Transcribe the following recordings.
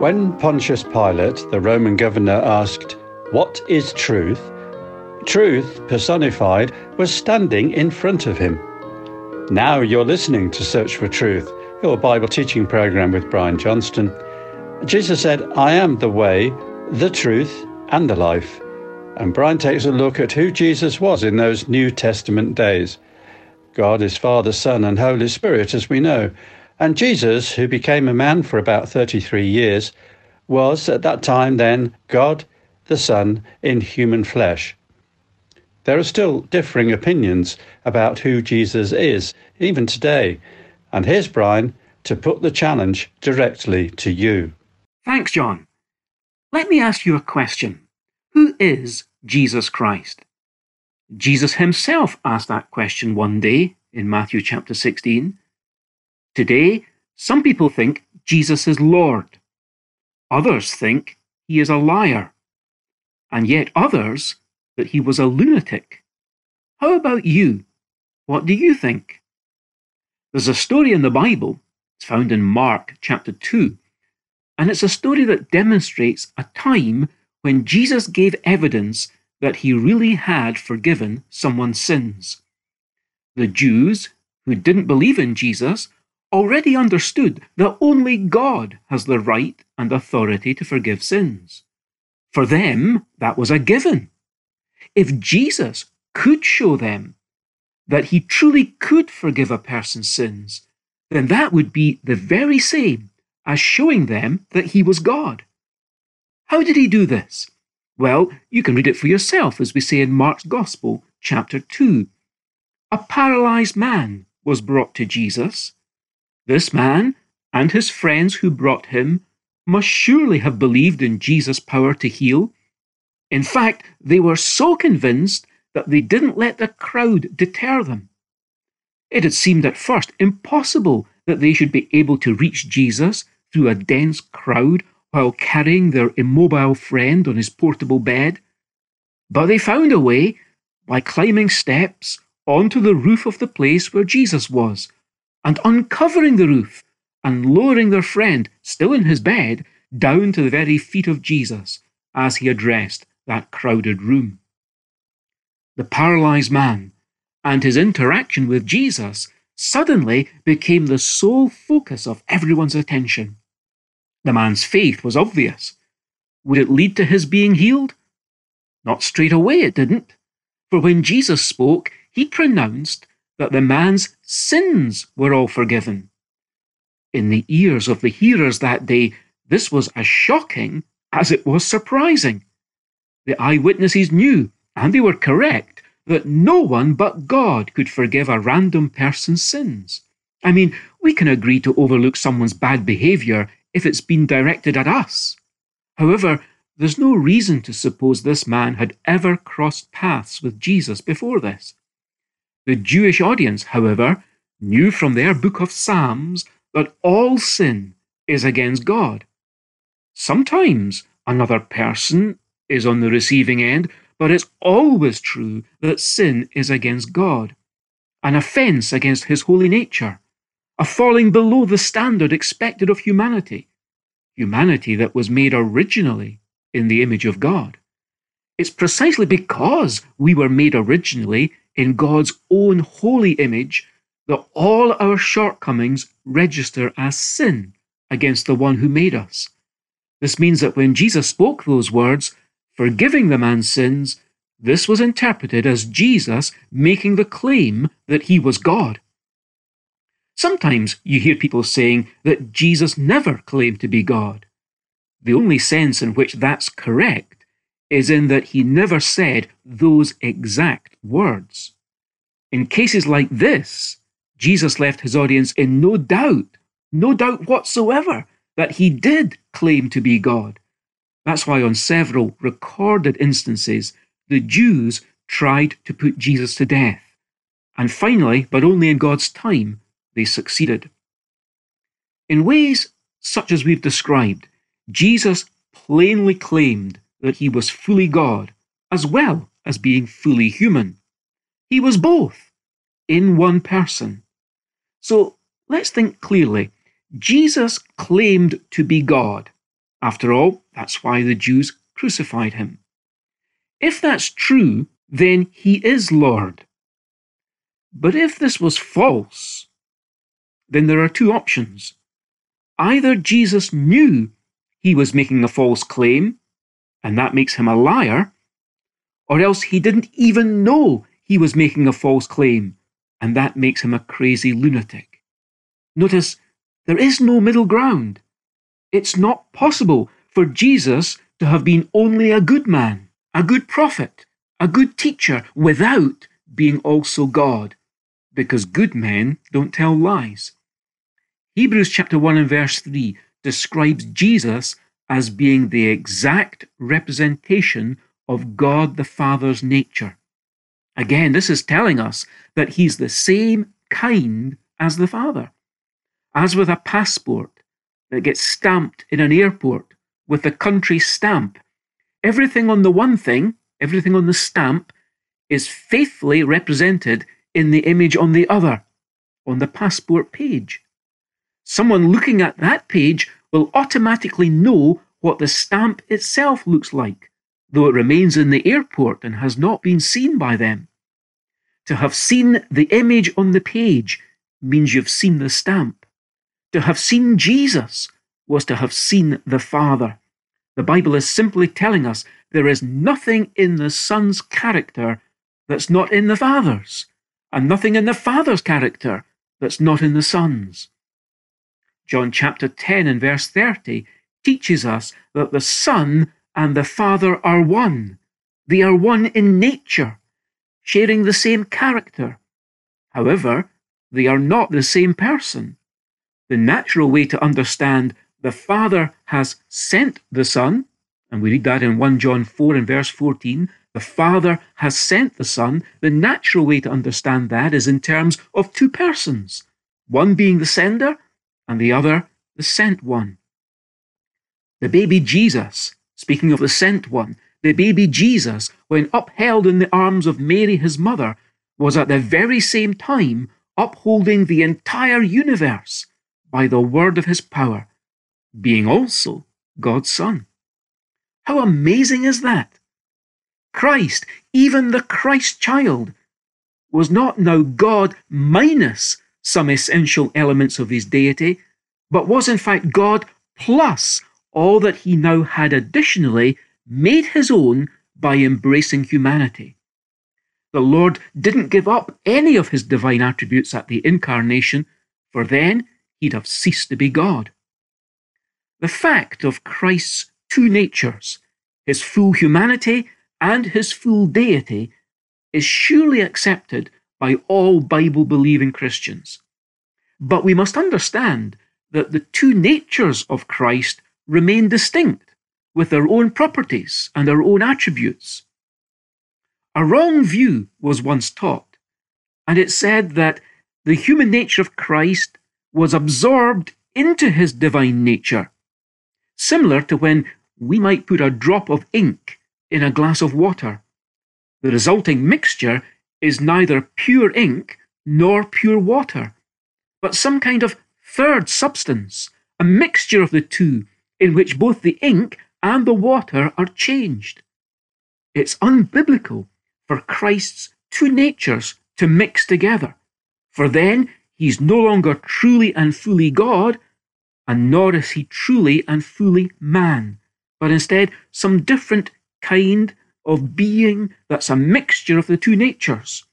When Pontius Pilate, the Roman governor, asked, What is truth? Truth, personified, was standing in front of him. Now you're listening to Search for Truth, your Bible teaching program with Brian Johnston. Jesus said, I am the way, the truth, and the life. And Brian takes a look at who Jesus was in those New Testament days. God is Father, Son, and Holy Spirit, as we know. And Jesus, who became a man for about 33 years, was at that time then God the Son in human flesh. There are still differing opinions about who Jesus is, even today. And here's Brian to put the challenge directly to you. Thanks, John. Let me ask you a question. Who is Jesus Christ? Jesus himself asked that question one day in Matthew chapter 16. Today, some people think Jesus is Lord. Others think he is a liar. And yet others that he was a lunatic. How about you? What do you think? There's a story in the Bible, it's found in Mark chapter 2, and it's a story that demonstrates a time when Jesus gave evidence that he really had forgiven someone's sins. The Jews, who didn't believe in Jesus, already understood that only God has the right and authority to forgive sins. For them, that was a given. If Jesus could show them that he truly could forgive a person's sins, then that would be the very same as showing them that he was God. How did he do this? Well, you can read it for yourself, as we say in Mark's Gospel, chapter 2. A paralyzed man was brought to Jesus this man and his friends who brought him must surely have believed in Jesus' power to heal. In fact, they were so convinced that they didn't let the crowd deter them. It had seemed at first impossible that they should be able to reach Jesus through a dense crowd while carrying their immobile friend on his portable bed. But they found a way by climbing steps onto the roof of the place where Jesus was and uncovering the roof and lowering their friend, still in his bed, down to the very feet of Jesus as he addressed that crowded room. The paralyzed man and his interaction with Jesus suddenly became the sole focus of everyone's attention. The man's faith was obvious. Would it lead to his being healed? Not straight away, it didn't. For when Jesus spoke, he pronounced that the man's sins were all forgiven. In the ears of the hearers that day, this was as shocking as it was surprising. The eyewitnesses knew, and they were correct, that no one but God could forgive a random person's sins. I mean, we can agree to overlook someone's bad behaviour if it's been directed at us. However, there's no reason to suppose this man had ever crossed paths with Jesus before this. The Jewish audience, however, knew from their book of Psalms that all sin is against God. Sometimes another person is on the receiving end, but it's always true that sin is against God, an offence against his holy nature, a falling below the standard expected of humanity, humanity that was made originally in the image of God. It's precisely because we were made originally in God's own holy image that all our shortcomings register as sin against the one who made us. This means that when Jesus spoke those words, forgiving the man's sins, this was interpreted as Jesus making the claim that he was God. Sometimes you hear people saying that Jesus never claimed to be God. The only sense in which that's correct is in that he never said those exact words. In cases like this, Jesus left his audience in no doubt, no doubt whatsoever, that he did claim to be God. That's why, on several recorded instances, the Jews tried to put Jesus to death. And finally, but only in God's time, they succeeded. In ways such as we've described, Jesus plainly claimed that he was fully God as well as being fully human. He was both in one person. So let's think clearly. Jesus claimed to be God. After all, that's why the Jews crucified him. If that's true, then he is Lord. But if this was false, then there are two options. Either Jesus knew he was making a false claim, and that makes him a liar, or else he didn't even know he was making a false claim, and that makes him a crazy lunatic. Notice, there is no middle ground. It's not possible for Jesus to have been only a good man, a good prophet, a good teacher, without being also God, because good men don't tell lies. Hebrews chapter 1 and verse 3 describes Jesus as being the exact representation of God the Father's nature. Again, this is telling us that he's the same kind as the Father. As with a passport that gets stamped in an airport with the country stamp, everything on the one thing, everything on the stamp, is faithfully represented in the image on the other, on the passport page. Someone looking at that page will automatically know what the stamp itself looks like, though it remains in the airport and has not been seen by them. To have seen the image on the page means you've seen the stamp. To have seen Jesus was to have seen the Father. The Bible is simply telling us there is nothing in the Son's character that's not in the Father's, and nothing in the Father's character that's not in the Son's. John chapter 10 and verse 30 teaches us that the Son and the Father are one. They are one in nature, sharing the same character. However, they are not the same person. The natural way to understand the Father has sent the Son, and we read that in 1 John 4 and verse 14, the Father has sent the Son. The natural way to understand that is in terms of two persons, one being the sender and the other the sent one. The baby Jesus, speaking of the sent one, the baby Jesus, when upheld in the arms of Mary, his mother, was at the very same time upholding the entire universe by the word of his power, being also God's Son. How amazing is that? Christ, even the Christ child, was not now God minus some essential elements of his deity, but was in fact God plus all that he now had additionally made his own by embracing humanity. The Lord didn't give up any of his divine attributes at the incarnation, for then he'd have ceased to be God. The fact of Christ's two natures, his full humanity and his full deity, is surely accepted by all Bible believing Christians. But we must understand that the two natures of Christ remain distinct with their own properties and their own attributes. A wrong view was once taught, and it said that the human nature of Christ was absorbed into his divine nature, similar to when we might put a drop of ink in a glass of water. The resulting mixture is neither pure ink nor pure water, but some kind of third substance, a mixture of the two, in which both the ink and the water are changed. It's unbiblical for Christ's two natures to mix together, for then he's no longer truly and fully God, and nor is he truly and fully man, but instead some different kind of being that's a mixture of the two natures.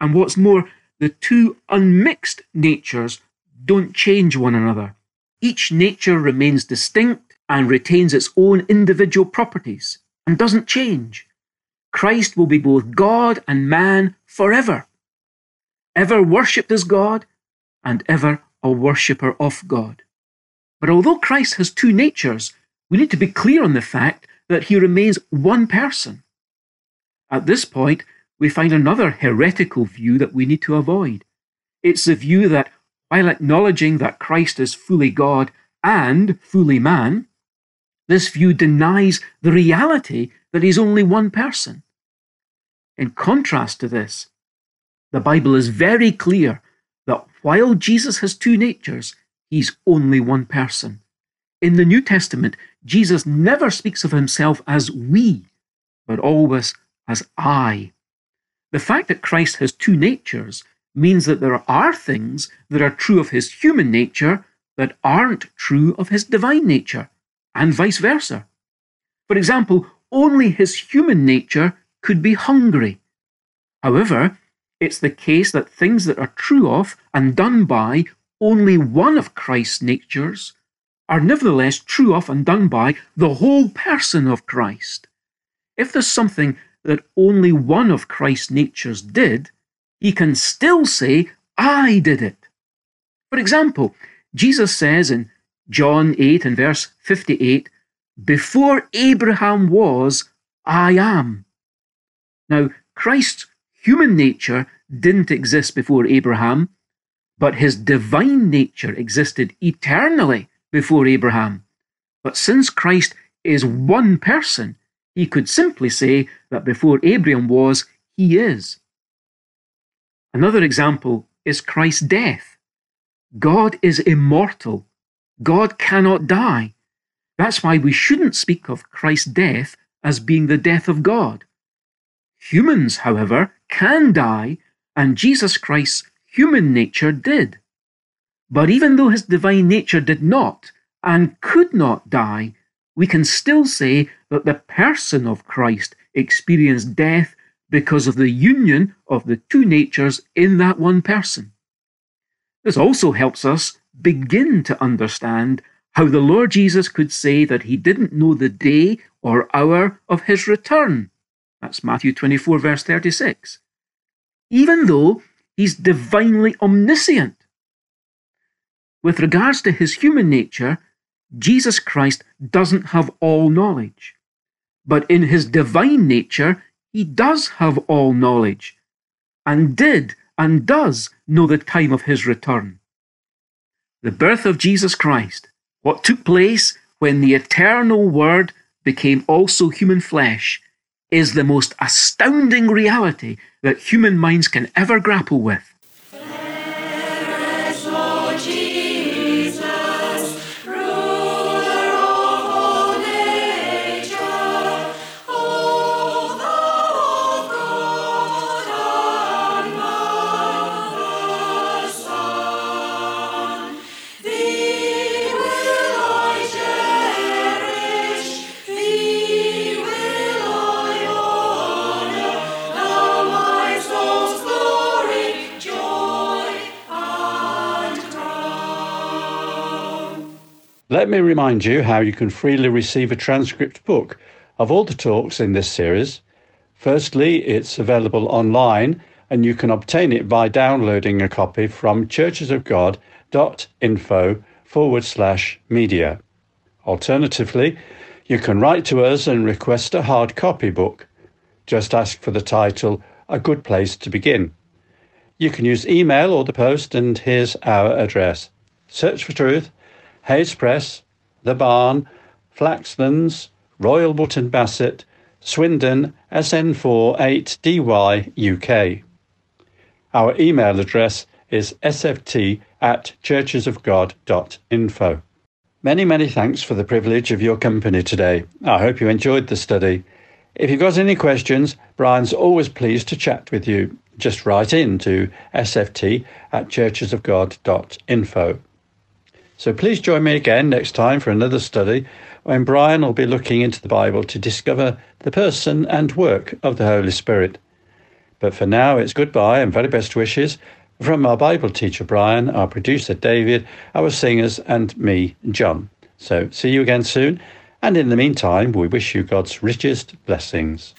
And what's more, the two unmixed natures don't change one another. Each nature remains distinct and retains its own individual properties and doesn't change. Christ will be both God and man forever, ever worshipped as God and ever a worshipper of God. But although Christ has two natures, we need to be clear on the fact that he remains one person. At this point, we find another heretical view that we need to avoid. It's the view that while acknowledging that Christ is fully God and fully man, this view denies the reality that he's only one person. In contrast to this, the Bible is very clear that while Jesus has two natures, he's only one person. In the New Testament, Jesus never speaks of himself as we, but always as I. The fact that Christ has two natures means that there are things that are true of his human nature that aren't true of his divine nature, and vice versa. For example, only his human nature could be hungry. However, it's the case that things that are true of and done by only one of Christ's natures are nevertheless true of and done by the whole person of Christ. If there's something that only one of Christ's natures did, he can still say, I did it. For example, Jesus says in John 8 and verse 58, Before Abraham was, I am. Now, Christ's human nature didn't exist before Abraham, but his divine nature existed eternally before Abraham. But since Christ is one person, he could simply say that before Abraham was, he is. Another example is Christ's death. God is immortal. God cannot die. That's why we shouldn't speak of Christ's death as being the death of God. Humans, however, can die, and Jesus Christ's human nature did. But even though his divine nature did not and could not die, we can still say that the person of Christ experienced death because of the union of the two natures in that one person. This also helps us begin to understand how the Lord Jesus could say that he didn't know the day or hour of his return. That's Matthew 24, verse 36. Even though he's divinely omniscient. With regards to his human nature, Jesus Christ doesn't have all knowledge. But in his divine nature, he does have all knowledge, and did and does know the time of his return. The birth of Jesus Christ, what took place when the eternal Word became also human flesh, is the most astounding reality that human minds can ever grapple with. Let me remind you how you can freely receive a transcript book of all the talks in this series. Firstly, it's available online and you can obtain it by downloading a copy from churchesofgod.info forward slash media. Alternatively, you can write to us and request a hard copy book. Just ask for the title A Good Place to Begin. You can use email or the post, and here's our address Search for Truth, Hayes Press, The Barn, Flaxlands, Royal Wootton Bassett, Swindon, SN4 8DY, UK. Our email address is sft at churchesofgod.info. Many, many thanks for the privilege of your company today. I hope you enjoyed the study. If you've got any questions, Brian's always pleased to chat with you. Just write in to sft at churchesofgod.info. So please join me again next time for another study when Brian will be looking into the Bible to discover the person and work of the Holy Spirit. But for now, it's goodbye and very best wishes from our Bible teacher Brian, our producer David, our singers, and me, John. So see you again soon. And in the meantime, we wish you God's richest blessings.